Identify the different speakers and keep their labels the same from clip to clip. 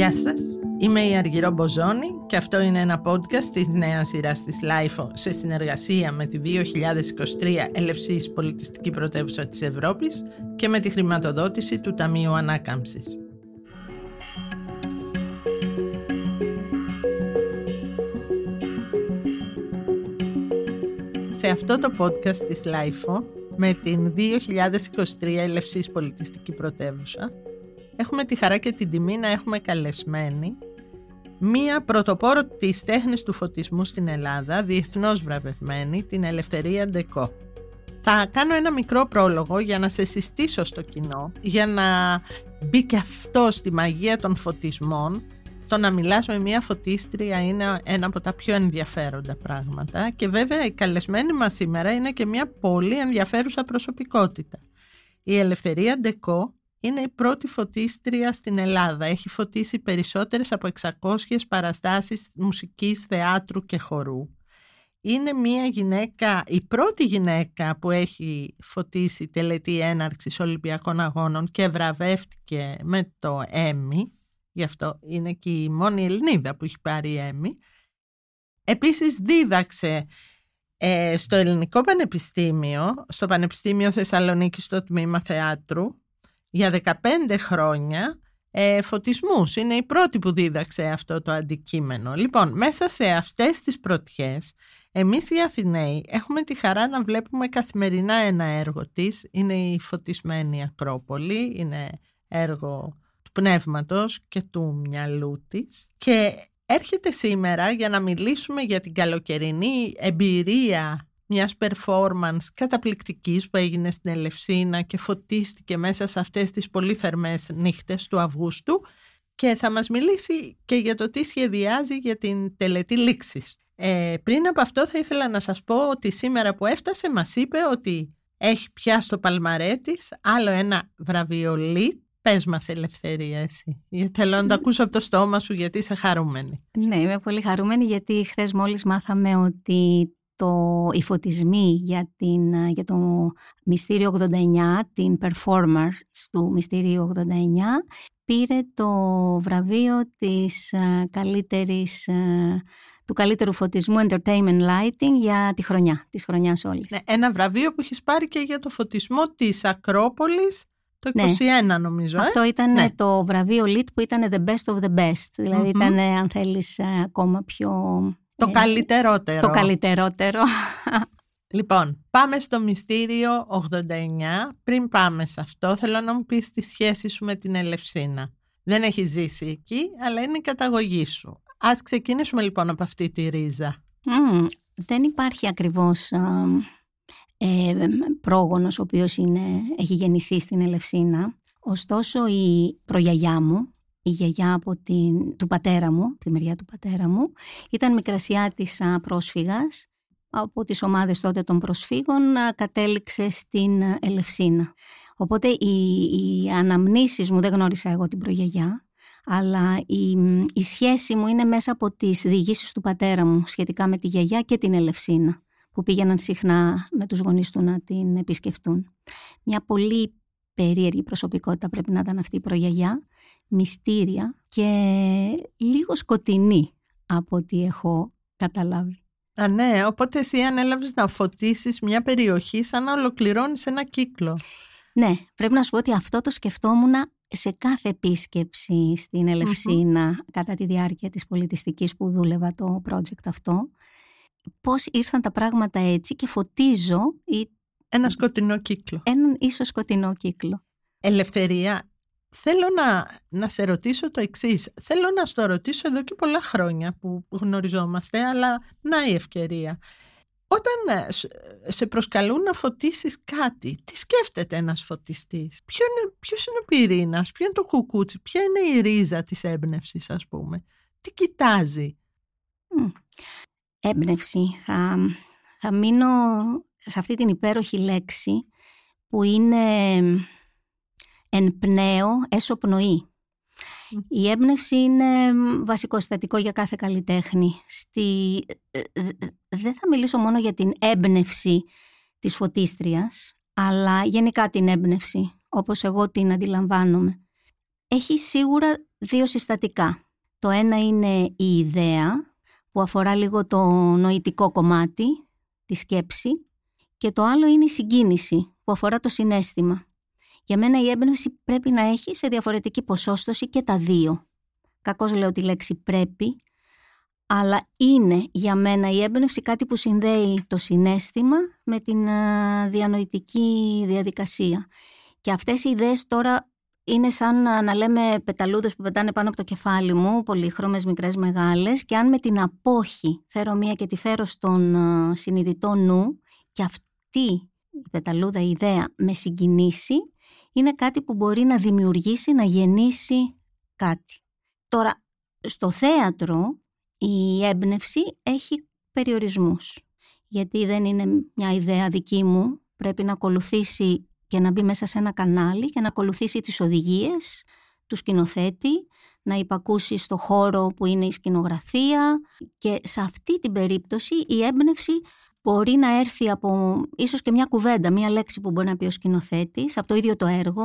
Speaker 1: Γεια σας, είμαι η Αργυρό Μποζόνη και αυτό είναι ένα podcast της νέας σειράς της LIFO σε συνεργασία με τη 2023 Ελευσής Πολιτιστική Πρωτεύουσα της Ευρώπης και με τη χρηματοδότηση του Ταμείου Ανάκαμψης. Σε αυτό το podcast της LIFO με την 2023 Ελευσής Πολιτιστική Πρωτεύουσα έχουμε τη χαρά και την τιμή να έχουμε καλεσμένη μία πρωτοπόρο της τέχνης του φωτισμού στην Ελλάδα, διεθνώς βραβευμένη, την Ελευθερία Ντεκό. Θα κάνω ένα μικρό πρόλογο για να σε συστήσω στο κοινό, για να μπει και αυτό στη μαγεία των φωτισμών. Το να μιλάς με μία φωτίστρια είναι ένα από τα πιο ενδιαφέροντα πράγματα και βέβαια η καλεσμένη μας σήμερα είναι και μία πολύ ενδιαφέρουσα προσωπικότητα. Η Ελευθερία Ντεκό είναι η πρώτη φωτίστρια στην Ελλάδα. Έχει φωτίσει περισσότερες από 600 παραστάσεις μουσικής, θεάτρου και χορού. Είναι μια γυναίκα, η πρώτη γυναίκα που έχει φωτίσει τελετή έναρξης Ολυμπιακών Αγώνων και βραβεύτηκε με το Έμι. Γι' αυτό είναι και η μόνη Ελληνίδα που έχει πάρει Έμι. Επίσης δίδαξε ε, στο Ελληνικό Πανεπιστήμιο, στο Πανεπιστήμιο Θεσσαλονίκη στο Τμήμα Θεάτρου για 15 χρόνια ε, φωτισμούς. Είναι η πρώτη που δίδαξε αυτό το αντικείμενο. Λοιπόν, μέσα σε αυτές τις πρωτιές, εμείς οι Αθηναίοι έχουμε τη χαρά να βλέπουμε καθημερινά ένα έργο της. Είναι η Φωτισμένη Ακρόπολη, είναι έργο του πνεύματος και του μυαλού της. Και έρχεται σήμερα για να μιλήσουμε για την καλοκαιρινή εμπειρία μιας performance καταπληκτικής που έγινε στην Ελευσίνα και φωτίστηκε μέσα σε αυτές τις πολύ θερμές νύχτες του Αυγούστου και θα μας μιλήσει και για το τι σχεδιάζει για την τελετή λήξης. Ε, πριν από αυτό θα ήθελα να σας πω ότι σήμερα που έφτασε μας είπε ότι έχει πια στο παλμαρέ της άλλο ένα βραβιολί Πες μας ελευθερία εσύ. Θέλω να το ακούσω από το στόμα σου γιατί είσαι χαρούμενη.
Speaker 2: Ναι, είμαι πολύ χαρούμενη γιατί χθες μόλις μάθαμε ότι το, οι φωτισμοί για, την, για το Μυστήριο 89, την performer του Μυστήριου 89, πήρε το βραβείο της καλύτερης του καλύτερου φωτισμού Entertainment Lighting για τη χρονιά, της χρονιάς όλης.
Speaker 1: Ναι, ένα βραβείο που έχεις πάρει και για το φωτισμό της Ακρόπολης το 21 ναι. νομίζω.
Speaker 2: Ε; Αυτό ήταν ναι. το βραβείο LIT που ήταν the best of the best. δηλαδη ήταν αν θέλεις ακόμα πιο
Speaker 1: το ε, καλύτερότερο.
Speaker 2: Το καλύτερότερο.
Speaker 1: Λοιπόν, πάμε στο μυστήριο 89. Πριν πάμε σε αυτό, θέλω να μου πεις τη σχέση σου με την Ελευσίνα. Δεν έχει ζήσει εκεί, αλλά είναι η καταγωγή σου. Ας ξεκινήσουμε λοιπόν από αυτή τη ρίζα.
Speaker 2: δεν υπάρχει ακριβώς ε, πρόγονος ο οποίος είναι, έχει γεννηθεί στην Ελευσίνα. Ωστόσο η προγιαγιά μου, η γιαγιά από την, του πατέρα μου, τη μεριά του πατέρα μου, ήταν μικρασιάτης πρόσφυγας. Από τις ομάδες τότε των προσφύγων κατέληξε στην Ελευσίνα. Οπότε οι, οι αναμνήσεις μου, δεν γνώρισα εγώ την προγιαγιά, αλλά η, η σχέση μου είναι μέσα από τις διηγήσεις του πατέρα μου σχετικά με τη γιαγιά και την Ελευσίνα που πήγαιναν συχνά με τους γονείς του να την επισκεφτούν. Μια πολύ περίεργη προσωπικότητα πρέπει να ήταν αυτή η προγιαγιά μυστήρια και λίγο σκοτεινή από ό,τι έχω καταλάβει.
Speaker 1: Α, ναι, οπότε εσύ ανέλαβες να φωτίσεις μια περιοχή σαν να ολοκληρώνεις ένα κύκλο.
Speaker 2: Ναι, πρέπει να σου πω ότι αυτό το σκεφτόμουν σε κάθε επίσκεψη στην ελευσινα κατά τη διάρκεια της πολιτιστικής που δούλευα το project αυτό. Πώς ήρθαν τα πράγματα έτσι και φωτίζω...
Speaker 1: Ένα σκοτεινό κύκλο.
Speaker 2: Έναν ίσως σκοτεινό κύκλο.
Speaker 1: Ελευθερία, Θέλω να, να σε ρωτήσω το εξής. Θέλω να στο ρωτήσω εδώ και πολλά χρόνια που γνωριζόμαστε, αλλά να η ευκαιρία. Όταν ε, σε προσκαλούν να φωτίσεις κάτι, τι σκέφτεται ένας φωτιστής, Ποιο είναι, ποιος είναι ο πυρήνας, ποιο είναι το κουκούτσι, ποια είναι η ρίζα της έμπνευσης, ας πούμε; Τι κοιτάζει;
Speaker 2: Έμπνευση. Θα, θα μείνω σε αυτή την υπέροχη λέξη που είναι εν πνέω έσω πνοή. Η έμπνευση είναι βασικό συστατικό για κάθε καλλιτέχνη. Στη... Ε, ε, δεν θα μιλήσω μόνο για την έμπνευση της φωτίστριας, αλλά γενικά την έμπνευση, όπως εγώ την αντιλαμβάνομαι. έχει σίγουρα δύο συστατικά. Το ένα είναι η ιδέα που αφορά λίγο το νοητικό κομμάτι, τη σκέψη και το άλλο είναι η συγκίνηση που αφορά το συνέστημα. Για μένα η έμπνευση πρέπει να έχει σε διαφορετική ποσόστοση και τα δύο. Κακώς λέω τη λέξη πρέπει, αλλά είναι για μένα η έμπνευση κάτι που συνδέει το συνέστημα με την διανοητική διαδικασία. Και αυτές οι ιδέες τώρα είναι σαν να, λέμε πεταλούδες που πετάνε πάνω από το κεφάλι μου, πολύχρωμες, μικρές, μεγάλες και αν με την απόχη φέρω μία και τη φέρω στον συνειδητό νου και αυτή η πεταλούδα, η ιδέα με συγκινήσει, είναι κάτι που μπορεί να δημιουργήσει, να γεννήσει κάτι. Τώρα, στο θέατρο η έμπνευση έχει περιορισμούς. Γιατί δεν είναι μια ιδέα δική μου, πρέπει να ακολουθήσει και να μπει μέσα σε ένα κανάλι και να ακολουθήσει τις οδηγίες του σκηνοθέτη, να υπακούσει στο χώρο που είναι η σκηνογραφία και σε αυτή την περίπτωση η έμπνευση μπορεί να έρθει από ίσως και μια κουβέντα, μια λέξη που μπορεί να πει ο σκηνοθέτης, από το ίδιο το έργο,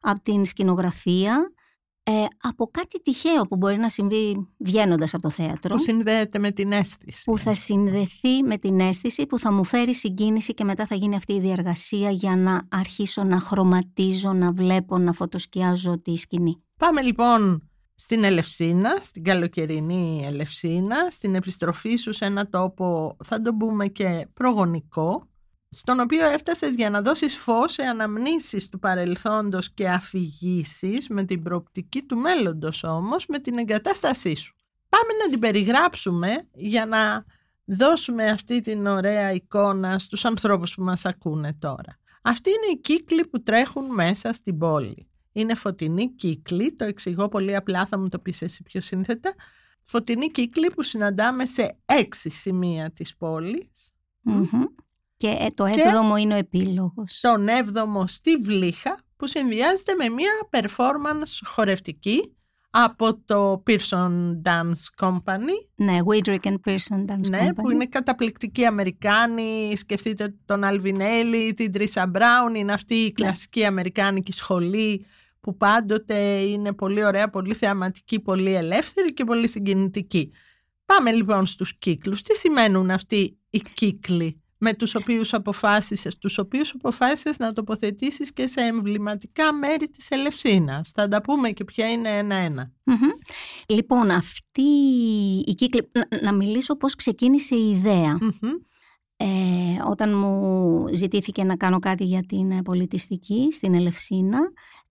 Speaker 2: από την σκηνογραφία, ε, από κάτι τυχαίο που μπορεί να συμβεί βγαίνοντας από το θέατρο.
Speaker 1: Που συνδέεται με την αίσθηση.
Speaker 2: Που θα συνδεθεί με την αίσθηση, που θα μου φέρει συγκίνηση και μετά θα γίνει αυτή η διαργασία για να αρχίσω να χρωματίζω, να βλέπω, να φωτοσκιάζω τη σκηνή.
Speaker 1: Πάμε λοιπόν στην Ελευσίνα, στην καλοκαιρινή Ελευσίνα, στην επιστροφή σου σε ένα τόπο, θα το πούμε και προγονικό, στον οποίο έφτασες για να δώσεις φως σε αναμνήσεις του παρελθόντος και αφηγήσεις με την προοπτική του μέλλοντος όμως, με την εγκατάστασή σου. Πάμε να την περιγράψουμε για να δώσουμε αυτή την ωραία εικόνα στους ανθρώπους που μας ακούνε τώρα. Αυτοί είναι οι κύκλοι που τρέχουν μέσα στην πόλη. Είναι φωτεινοί κύκλοι, το εξηγώ πολύ απλά, θα μου το πεις εσύ πιο σύνθετα. Φωτεινοί κύκλοι που συναντάμε σε έξι σημεία της πολης
Speaker 2: και ε, το έβδομο είναι ο επίλογος.
Speaker 1: Τον έβδομο στη Βλήχα που συνδυάζεται με μια performance χορευτική από το Pearson Dance Company.
Speaker 2: Ναι, Widrick and Pearson Dance
Speaker 1: ναι,
Speaker 2: Company.
Speaker 1: που είναι καταπληκτικοί Αμερικάνοι. Σκεφτείτε τον Αλβινέλη, την Τρίσα Μπράουν. Είναι αυτή η ναι. κλασική Αμερικάνικη σχολή που πάντοτε είναι πολύ ωραία, πολύ θεαματική, πολύ ελεύθερη και πολύ συγκινητική. Πάμε λοιπόν στους κύκλους. Τι σημαίνουν αυτοί οι κύκλοι με τους οποίους αποφάσισες, τους οποίους αποφάσισες να τοποθετήσεις και σε εμβληματικά μέρη της Ελευσίνας; Θα τα πούμε και ποια είναι
Speaker 2: Λοιπόν, αυτή η κύκλη, να, μιλήσω πώς ξεκίνησε η ιδέα. Ε, όταν μου ζητήθηκε να κάνω κάτι για την πολιτιστική στην Ελευσίνα,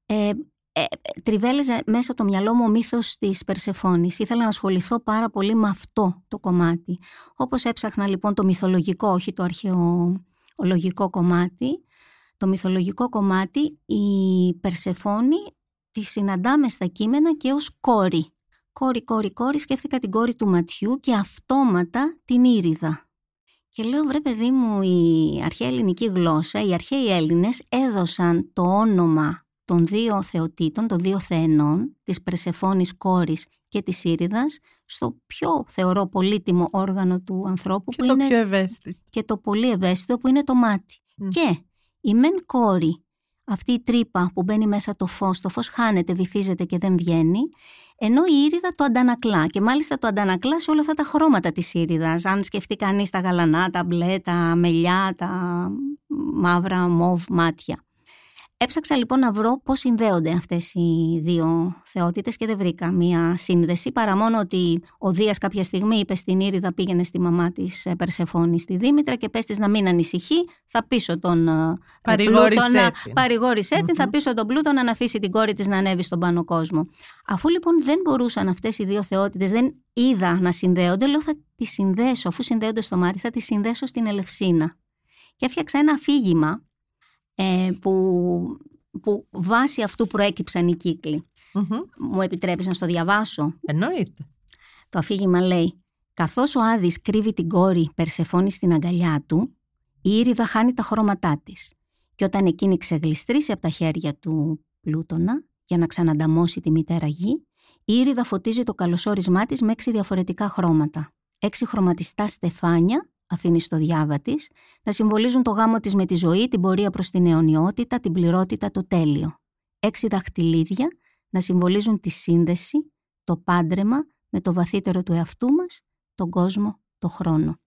Speaker 2: ε, ε, τριβέλεζε μέσα το μυαλό μου ο μύθος της Περσεφόνης. Ήθελα να ασχοληθώ πάρα πολύ με αυτό το κομμάτι. Όπως έψαχνα λοιπόν το μυθολογικό, όχι το αρχαιολογικό κομμάτι, το μυθολογικό κομμάτι η Περσεφόνη τη συναντάμε στα κείμενα και ως κόρη. Κόρη, κόρη, κόρη, σκέφτηκα την κόρη του ματιού και αυτόματα την ήριδα. Και λέω, βρε παιδί μου, η αρχαία ελληνική γλώσσα, οι αρχαίοι Έλληνες έδωσαν το όνομα των δύο θεοτήτων, των δύο θεενών, της Περσεφόνης κόρης και της Ήριδας, στο πιο θεωρώ πολύτιμο όργανο του ανθρώπου.
Speaker 1: Και που το είναι, πιο ευαίσθητο.
Speaker 2: Και το πολύ ευαίσθητο που είναι το μάτι. Και η μεν κόρη, αυτή η τρύπα που μπαίνει μέσα το φως, το φως χάνεται, βυθίζεται και δεν βγαίνει, ενώ η Ήριδα το αντανακλά και μάλιστα το αντανακλά σε όλα αυτά τα χρώματα της Ήριδας. Αν σκεφτεί κανείς τα γαλανά, τα μπλε, τα μελιά, τα μαύρα, μοβ μάτια. Έψαξα λοιπόν να βρω πώς συνδέονται αυτές οι δύο θεότητες και δεν βρήκα μία σύνδεση παρά μόνο ότι ο Δίας κάποια στιγμή είπε στην Ήριδα πήγαινε στη μαμά της ε, Περσεφόνη στη Δήμητρα και πες της να μην ανησυχεί θα πείσω τον ε,
Speaker 1: παρηγόρησέ
Speaker 2: την, θα πείσω τον Πλούτο να αφήσει την κόρη της να ανέβει στον πάνω κόσμο. Αφού λοιπόν δεν μπορούσαν αυτές οι δύο θεότητες, δεν είδα να συνδέονται, λέω θα τις συνδέσω, αφού συνδέονται στο μάτι θα τις συνδέσω στην Ελευσίνα. Και έφτιαξα ένα αφήγημα ε, που, που βάσει αυτού προέκυψαν οι κυκλοι Μου επιτρέπεις να στο διαβάσω;
Speaker 1: Εννοείται.
Speaker 2: Το αφήγημα λέει «Καθώς ο Άδης κρύβει την κόρη Περσεφόνη στην αγκαλιά του, η Ήριδα χάνει τα χρώματά της και όταν εκείνη ξεγλιστρήσει από τα χέρια του Πλούτονα για να ξανανταμώσει τη μητέρα γη, η Ήριδα φωτίζει το καλωσόρισμά της με έξι διαφορετικά χρώματα. Έξι χρωματιστά στεφάνια αφήνεις στο διάβα της, να συμβολίζουν το γάμο της με τη ζωή, την πορεία προς την αιωνιότητα, την πληρότητα, το τέλειο. Έξι δαχτυλίδια να συμβολίζουν τη σύνδεση, το πάντρεμα με το βαθύτερο του εαυτού μας, τον κόσμο, το χρόνο.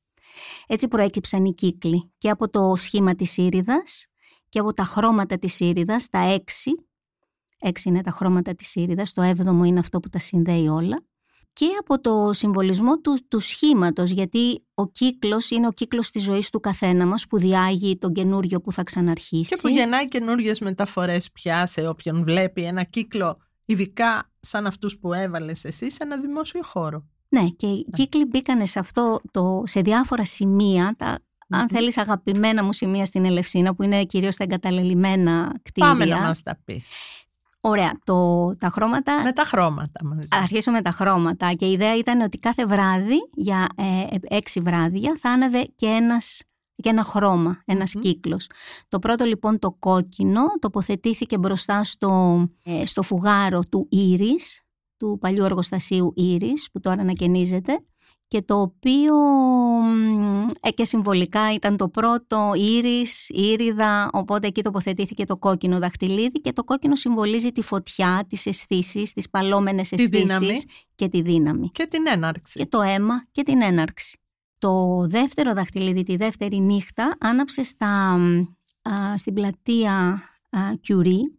Speaker 2: Έτσι προέκυψαν οι κύκλοι και από το σχήμα της ήριδας και από τα χρώματα της ήριδας, τα έξι, έξι είναι τα χρώματα της ήριδας, το έβδομο είναι αυτό που τα συνδέει όλα, και από το συμβολισμό του, του σχήματος, γιατί ο κύκλος είναι ο κύκλος της ζωής του καθένα μας που διάγει τον καινούριο που θα ξαναρχίσει.
Speaker 1: Και που γεννάει καινούριες μεταφορές πια σε όποιον βλέπει ένα κύκλο, ειδικά σαν αυτούς που έβαλες εσύ, σε ένα δημόσιο χώρο.
Speaker 2: Ναι, και οι ναι. κύκλοι μπήκαν σε, αυτό το, σε διάφορα σημεία, τα, αν θέλεις αγαπημένα μου σημεία στην Ελευσίνα, που είναι κυρίως τα εγκαταλελειμμένα κτίρια.
Speaker 1: Πάμε να μας τα πεις.
Speaker 2: Ωραία, το, τα χρώματα...
Speaker 1: Με τα χρώματα μαζί.
Speaker 2: Αρχίσω με τα χρώματα και η ιδέα ήταν ότι κάθε βράδυ, για ε, έξι βράδια, θα άναβε και ένας και ένα χρώμα, ένας κύκλος. Το πρώτο λοιπόν το κόκκινο τοποθετήθηκε μπροστά στο, ε, στο φουγάρο του Ήρης, του παλιού εργοστασίου Ήρης, που τώρα ανακαινίζεται και το οποίο ε, και συμβολικά ήταν το πρώτο ήρης, ήριδα, οπότε εκεί τοποθετήθηκε το κόκκινο δαχτυλίδι και το κόκκινο συμβολίζει τη φωτιά, τις αισθήσεις, τις παλόμενες αισθήσεις και τη δύναμη.
Speaker 1: Και την έναρξη.
Speaker 2: Και το αίμα και την έναρξη. Το δεύτερο δαχτυλίδι, τη δεύτερη νύχτα, άναψε στα, στην πλατεία Κιουρί,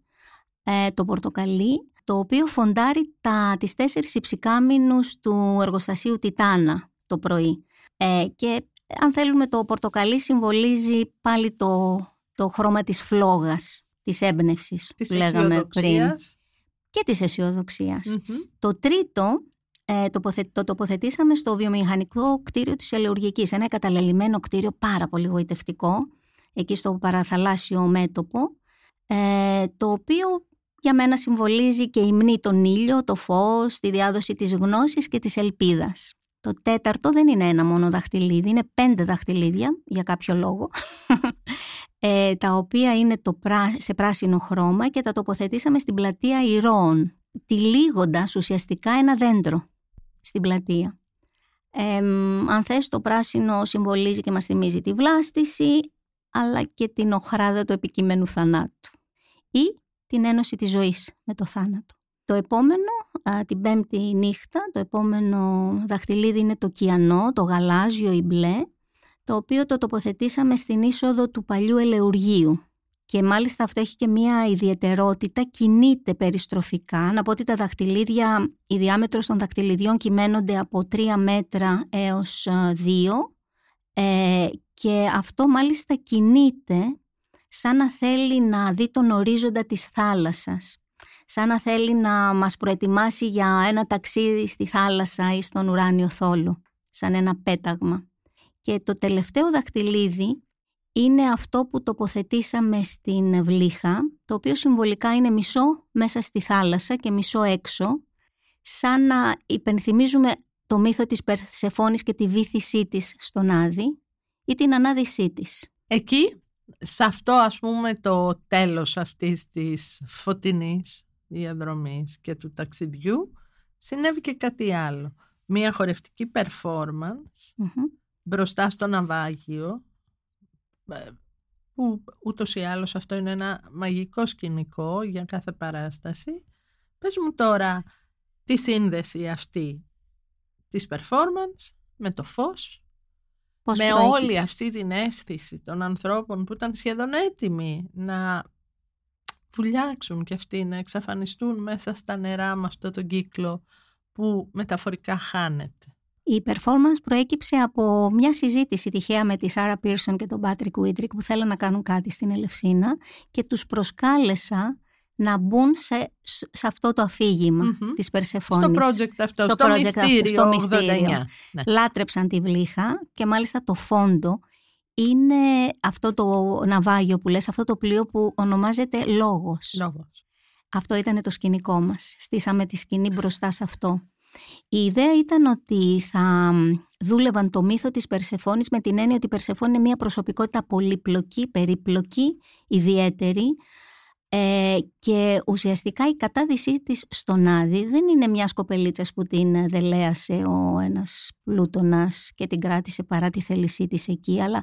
Speaker 2: ε, το πορτοκαλί, το οποίο φοντάρει τα, τις τέσσερις υψηκάμινους του εργοστασίου Τιτάνα το πρωί. Ε, και αν θέλουμε το πορτοκαλί συμβολίζει πάλι το, το χρώμα της φλόγας, της έμπνευσης που λέγαμε πριν. Και της αισιοδοξια Το τρίτο ε, το τοποθετήσαμε στο βιομηχανικό κτίριο της Ελεουργικής, ένα καταλελειμμένο κτίριο πάρα πολύ γοητευτικό, εκεί στο παραθαλάσσιο μέτωπο, ε, το οποίο για μένα συμβολίζει και υμνεί τον ήλιο, το φως, τη διάδοση της γνώσης και της ελπίδας. Το τέταρτο δεν είναι ένα μόνο δαχτυλίδι, είναι πέντε δαχτυλίδια για κάποιο λόγο, ε, τα οποία είναι το σε πράσινο χρώμα και τα τοποθετήσαμε στην πλατεία Ηρώων, τυλίγοντας ουσιαστικά ένα δέντρο στην πλατεία. Ε, αν θες το πράσινο συμβολίζει και μας θυμίζει τη βλάστηση, αλλά και την οχράδα του επικείμενου θανάτου. Ή την ένωση της ζωής με το θάνατο. Το επόμενο, την πέμπτη νύχτα, το επόμενο δαχτυλίδι είναι το κιανό, το γαλάζιο ή μπλε, το οποίο το τοποθετήσαμε στην είσοδο του παλιού ελεουργείου. Και μάλιστα αυτό έχει και μία ιδιαιτερότητα, κινείται περιστροφικά. Να πω ότι τα δαχτυλίδια, η διάμετρος των δαχτυλιδιών κυμαίνονται από 3 μέτρα έως 2 ε, και αυτό μάλιστα κινείται σαν να θέλει να δει τον ορίζοντα της θάλασσας, σαν να θέλει να μας προετοιμάσει για ένα ταξίδι στη θάλασσα ή στον ουράνιο θόλο, σαν ένα πέταγμα. Και το τελευταίο δαχτυλίδι είναι αυτό που τοποθετήσαμε στην Βλήχα, το οποίο συμβολικά είναι μισό μέσα στη θάλασσα και μισό έξω, σαν να υπενθυμίζουμε το μύθο της Περσεφόνης και τη βήθησή της στον Άδη ή την ανάδυσή της.
Speaker 1: Εκεί σε αυτό ας πούμε το τέλος αυτής της φωτεινής διαδρομής και του ταξιδιού συνέβη και κάτι άλλο. Μία χορευτική performance μπροστά στο ναυάγιο ε, που ούτως ή άλλως αυτό είναι ένα μαγικό σκηνικό για κάθε παράσταση. Πες μου τώρα τη σύνδεση αυτή της performance με το φως με όλη αυτή την αίσθηση των ανθρώπων που ήταν σχεδόν έτοιμοι να βουλιάξουν και αυτοί να εξαφανιστούν μέσα στα νερά με αυτό τον κύκλο που μεταφορικά χάνεται.
Speaker 2: Η performance προέκυψε από μια συζήτηση τυχαία με τη Σάρα Πίρσον και τον Πάτρικ Βίντριγκ που θέλαν να κάνουν κάτι στην Ελευσίνα και τους προσκάλεσα να μπουν σε, σε αυτό το αφήγημα mm-hmm. της Περσεφόνης.
Speaker 1: Στο project αυτό, στο, στο project μυστήριο, στο μυστήριο.
Speaker 2: Ναι. Λάτρεψαν τη Βλύχα και μάλιστα το φόντο είναι αυτό το ναυάγιο που λες, αυτό το πλοίο που ονομάζεται Λόγος.
Speaker 1: Λόγος.
Speaker 2: Αυτό ήταν το σκηνικό μας. Στήσαμε τη σκηνή μπροστά σε αυτό. Η ιδέα ήταν ότι θα δούλευαν το μύθο της Περσεφόνης με την έννοια ότι η Περσεφόνη είναι μια προσωπικότητα πολύπλοκη, περιπλοκή, ιδιαίτερη, ε, και ουσιαστικά η κατάδυσή της στον Άδη δεν είναι μιας κοπελίτσας που την δελέασε ο ένας πλούτονας και την κράτησε παρά τη θέλησή της εκεί, αλλά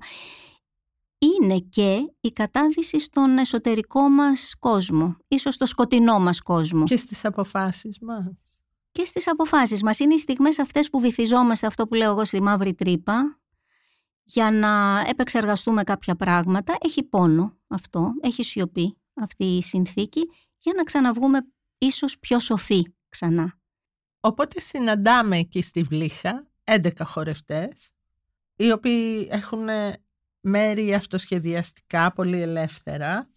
Speaker 2: είναι και η κατάδυση στον εσωτερικό μας κόσμο, ίσως στο σκοτεινό μας κόσμο.
Speaker 1: Και στις αποφάσεις μας.
Speaker 2: Και στις αποφάσεις μας. Είναι οι στιγμές αυτές που βυθιζόμαστε αυτό που λέω εγώ στη μαύρη τρύπα για να επεξεργαστούμε κάποια πράγματα. Έχει πόνο αυτό, έχει σιωπή αυτή η συνθήκη για να ξαναβγούμε ίσως πιο σοφοί ξανά.
Speaker 1: Οπότε συναντάμε εκεί στη Βλήχα 11 χορευτές οι οποίοι έχουν μέρη αυτοσχεδιαστικά πολύ ελεύθερα.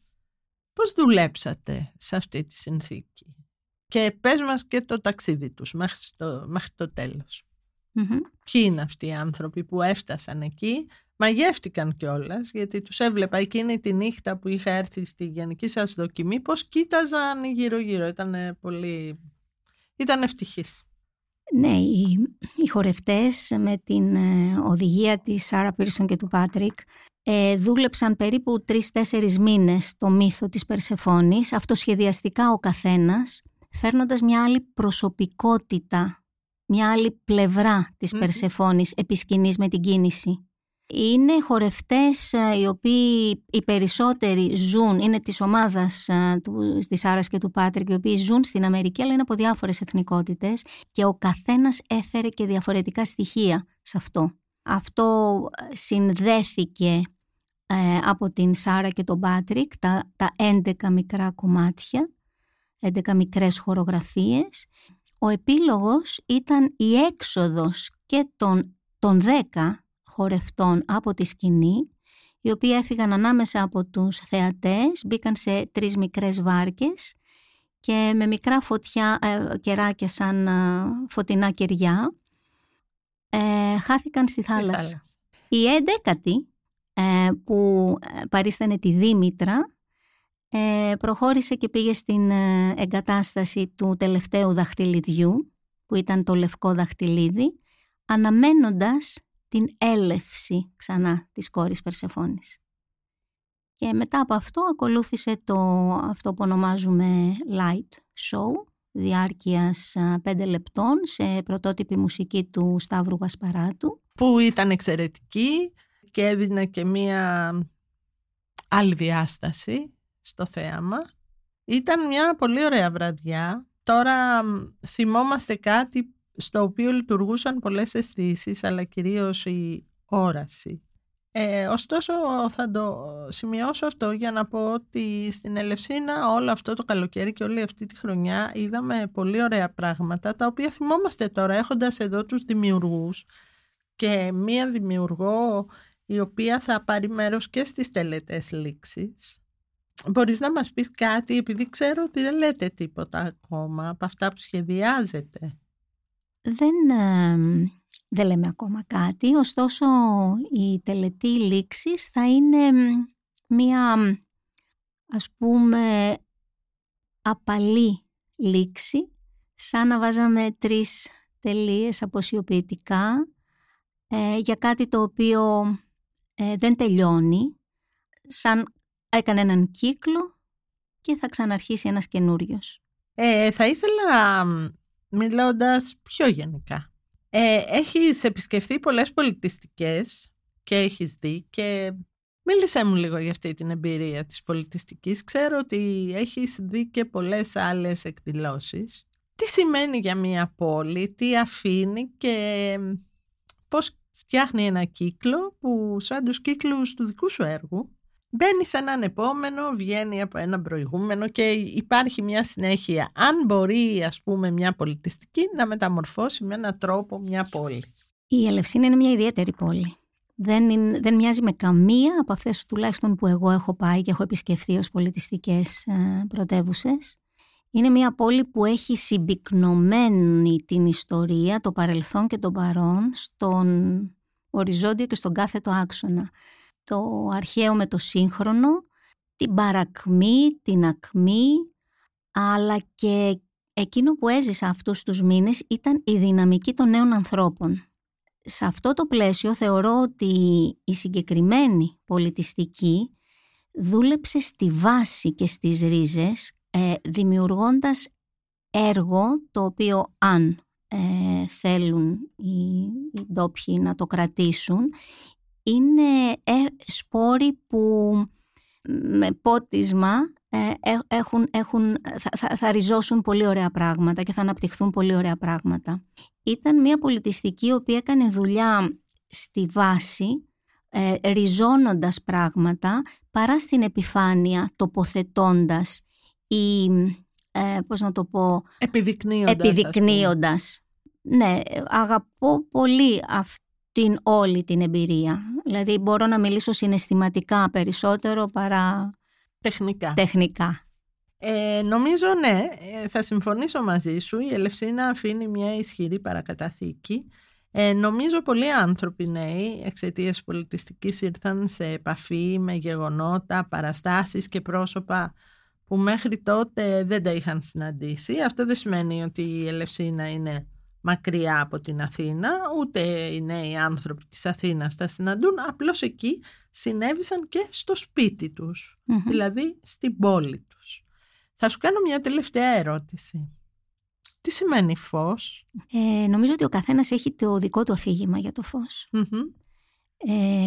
Speaker 1: Πώς δουλέψατε σε αυτή τη συνθήκη; Και πες μας και το ταξίδι τους μέχρι το, μέχρι το τελος Ποιοι είναι αυτοί οι άνθρωποι που έφτασαν εκεί, μαγεύτηκαν κιόλας, γιατί τους έβλεπα εκείνη τη νύχτα που είχα έρθει στη γενική σας δοκιμή, πώς κοίταζαν γύρω-γύρω. Ήταν πολύ... Ήταν ευτυχής.
Speaker 2: Ναι, οι, οι χορευτές με την ε, οδηγία της Σάρα Πίρσον και του Πάτρικ ε, δούλεψαν περίπου τρεις-τέσσερις μήνες το μύθο της Περσεφόνης, αυτοσχεδιαστικά ο καθένας, φέρνοντας μια άλλη προσωπικότητα, μια άλλη πλευρά της mm. Περσεφόνης επισκηνής με την κίνηση. Είναι χορευτές ε, οι οποίοι οι περισσότεροι ζουν, είναι της ομάδας ε, του, της Άρας και του Πάτρικ, οι οποίοι ζουν στην Αμερική αλλά είναι από διάφορες εθνικότητες και ο καθένας έφερε και διαφορετικά στοιχεία σε αυτό. Αυτό ε, συνδέθηκε από την Σάρα και τον Πάτρικ, τα, τα 11 μικρά κομμάτια, 11 μικρές χορογραφίες. Ο επίλογος ήταν η έξοδος και των, των 10 χορευτών από τη σκηνή, οι οποίοι έφυγαν ανάμεσα από τους θεατές, μπήκαν σε τρεις μικρές βάρκες και με μικρά φωτιά, ε, κεράκια σαν ε, φωτεινά κεριά, ε, χάθηκαν στη θάλασσα. Η έντεκατη ε, που ε, παρίστανε τη Δήμητρα προχώρησε και πήγε στην εγκατάσταση του τελευταίου δαχτυλιδιού που ήταν το λευκό δαχτυλίδι αναμένοντας την έλευση ξανά της κόρης Περσεφόνης. Και μετά από αυτό ακολούθησε το αυτό που ονομάζουμε light show, διάρκειας πέντε λεπτών σε πρωτότυπη μουσική του Σταύρου Γασπαράτου.
Speaker 1: Που ήταν εξαιρετική και έδινε και μία άλλη διάσταση στο θέαμα. Ήταν μια πολύ ωραία βραδιά. Τώρα θυμόμαστε κάτι στο οποίο λειτουργούσαν πολλές αισθήσεις, αλλά κυρίως η όραση. Ε, ωστόσο θα το σημειώσω αυτό για να πω ότι στην Ελευσίνα όλο αυτό το καλοκαίρι και όλη αυτή τη χρονιά είδαμε πολύ ωραία πράγματα τα οποία θυμόμαστε τώρα έχοντας εδώ τους δημιουργούς και μία δημιουργό η οποία θα πάρει μέρος και στις τελετές λήξης. Μπορείς να μας πεις κάτι επειδή ξέρω ότι δεν λέτε τίποτα ακόμα από αυτά που σχεδιάζετε
Speaker 2: δεν, δεν λέμε ακόμα κάτι, ωστόσο η τελετή λήξης θα είναι μία ας πούμε απαλή λήξη, σαν να βάζαμε τρεις τελείες αποσιοποιητικά ε, για κάτι το οποίο ε, δεν τελειώνει, σαν έκανε έναν κύκλο και θα ξαναρχίσει ένας καινούριος.
Speaker 1: Ε, θα ήθελα μιλώντας πιο γενικά. Ε, έχεις επισκεφθεί πολλές πολιτιστικές και έχεις δει και μίλησέ μου λίγο για αυτή την εμπειρία της πολιτιστικής. Ξέρω ότι έχεις δει και πολλές άλλες εκδηλώσεις. Τι σημαίνει για μια πόλη, τι αφήνει και πώς φτιάχνει ένα κύκλο που σαν τους κύκλους του δικού σου έργου μπαίνει σε έναν επόμενο, βγαίνει από ένα προηγούμενο και υπάρχει μια συνέχεια. Αν μπορεί, ας πούμε, μια πολιτιστική να μεταμορφώσει με έναν τρόπο μια πόλη.
Speaker 2: Η Ελευσίνα είναι μια ιδιαίτερη πόλη. Δεν, είναι, δεν μοιάζει με καμία από αυτές τουλάχιστον που εγώ έχω πάει και έχω επισκεφθεί ως πολιτιστικές ε, πρωτεύουσες. Είναι μια πόλη που έχει συμπυκνωμένη την ιστορία, το παρελθόν και το παρόν στον οριζόντιο και στον κάθετο άξονα το αρχαίο με το σύγχρονο, την παρακμή, την ακμή, αλλά και εκείνο που έζησα αυτούς τους μήνες ήταν η δυναμική των νέων ανθρώπων. Σε αυτό το πλαίσιο θεωρώ ότι η συγκεκριμένη πολιτιστική δούλεψε στη βάση και στις ρίζες ε, δημιουργώντας έργο το οποίο αν ε, θέλουν οι, οι ντόπιοι να το κρατήσουν είναι ε, σπόροι που με πότισμα ε, έχουν, έχουν, θα, θα, ριζώσουν πολύ ωραία πράγματα και θα αναπτυχθούν πολύ ωραία πράγματα. Ήταν μια πολιτιστική η οποία έκανε δουλειά στη βάση, ε, ριζώνοντας πράγματα, παρά στην επιφάνεια τοποθετώντας ή, ε, πώς να το πω...
Speaker 1: Επιδεικνύοντας.
Speaker 2: Επιδεικνύοντας. Ναι, αγαπώ πολύ αυτήν όλη την εμπειρία. Δηλαδή μπορώ να μιλήσω συναισθηματικά περισσότερο παρά
Speaker 1: τεχνικά.
Speaker 2: τεχνικά.
Speaker 1: Ε, νομίζω ναι, ε, θα συμφωνήσω μαζί σου. Η Ελευσίνα αφήνει μια ισχυρή παρακαταθήκη. Ε, νομίζω πολλοί άνθρωποι νέοι εξαιτίας πολιτιστικής ήρθαν σε επαφή με γεγονότα, παραστάσεις και πρόσωπα που μέχρι τότε δεν τα είχαν συναντήσει. Αυτό δεν σημαίνει ότι η Ελευσίνα είναι μακριά από την Αθήνα, ούτε οι νέοι άνθρωποι της Αθήνας τα συναντούν, απλώς εκεί συνέβησαν και στο σπίτι τους, δηλαδή στην πόλη τους. Θα σου κάνω μια τελευταία ερώτηση. Τι σημαίνει φως;
Speaker 2: Ε, νομίζω ότι ο καθένας έχει το δικό του αφήγημα για το φως. Ε,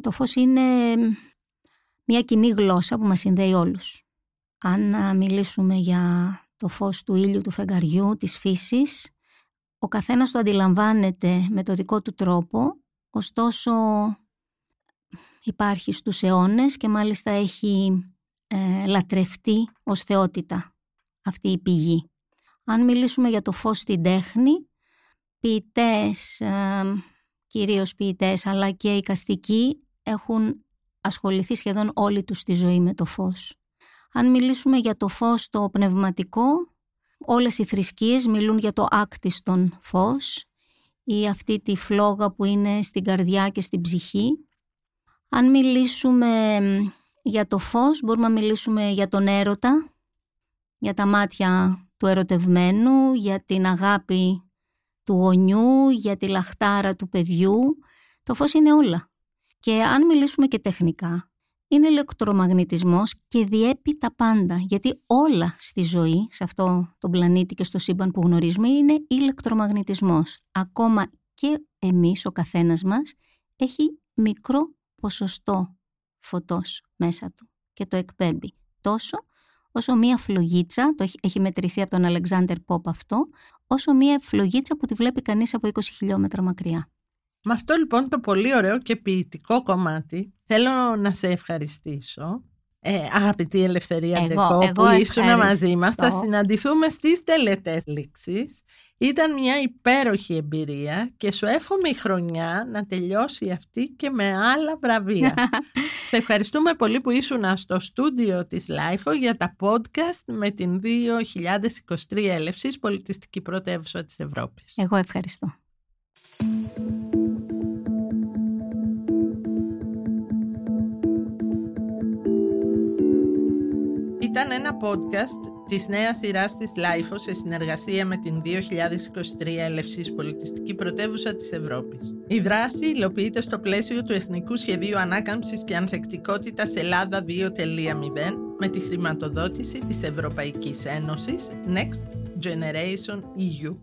Speaker 2: το φως είναι μια κοινή γλώσσα που μας συνδέει όλους. Αν μιλήσουμε για το φως του ήλιου, του φεγγαριού, της φύσης, ο καθένας το αντιλαμβάνεται με το δικό του τρόπο, ωστόσο υπάρχει στους αιώνες και μάλιστα έχει ε, λατρευτεί ως θεότητα αυτή η πηγή. Αν μιλήσουμε για το φως στην τέχνη, ποιητές, ε, κυρίως ποιητές, αλλά και οικαστικοί έχουν ασχοληθεί σχεδόν όλη τους τη ζωή με το φως. Αν μιλήσουμε για το φως το πνευματικό, Όλες οι θρησκείες μιλούν για το άκτιστον φως ή αυτή τη φλόγα που είναι στην καρδιά και στην ψυχή. Αν μιλήσουμε για το φως μπορούμε να μιλήσουμε για τον έρωτα, για τα μάτια του ερωτευμένου, για την αγάπη του γονιού, για τη λαχτάρα του παιδιού. Το φως είναι όλα. Και αν μιλήσουμε και τεχνικά, είναι ηλεκτρομαγνητισμός και διέπει τα πάντα. Γιατί όλα στη ζωή, σε αυτό το πλανήτη και στο σύμπαν που γνωρίζουμε, είναι ηλεκτρομαγνητισμός. Ακόμα και εμείς, ο καθένας μας, έχει μικρό ποσοστό φωτός μέσα του και το εκπέμπει. Τόσο όσο μία φλογίτσα, το έχει μετρηθεί από τον Αλεξάνδερ Πόπ αυτό, όσο μία φλογίτσα που τη βλέπει κανείς από 20 χιλιόμετρα μακριά.
Speaker 1: Με αυτό λοιπόν το πολύ ωραίο και ποιητικό κομμάτι θέλω να σε ευχαριστήσω. Ε, αγαπητή Ελευθερία Ντεκό που ήσουν μαζί μας θα συναντηθούμε στις τελετές λήξεις ήταν μια υπέροχη εμπειρία και σου εύχομαι η χρονιά να τελειώσει αυτή και με άλλα βραβεία. Σε ευχαριστούμε πολύ που ήσουν στο στούντιο της LIFO για τα podcast με την 2023 Ελευσίς Πολιτιστική Πρωτεύουσα της Ευρώπης.
Speaker 2: Εγώ ευχαριστώ.
Speaker 1: Ένα podcast της νέας σειράς της LIFO σε συνεργασία με την 2023 Ελευσίς Πολιτιστική Πρωτεύουσα της Ευρώπης. Η δράση υλοποιείται στο πλαίσιο του Εθνικού Σχεδίου Ανάκαμψης και Ανθεκτικότητας Ελλάδα 2.0 με τη χρηματοδότηση της Ευρωπαϊκής Ένωσης Next Generation EU.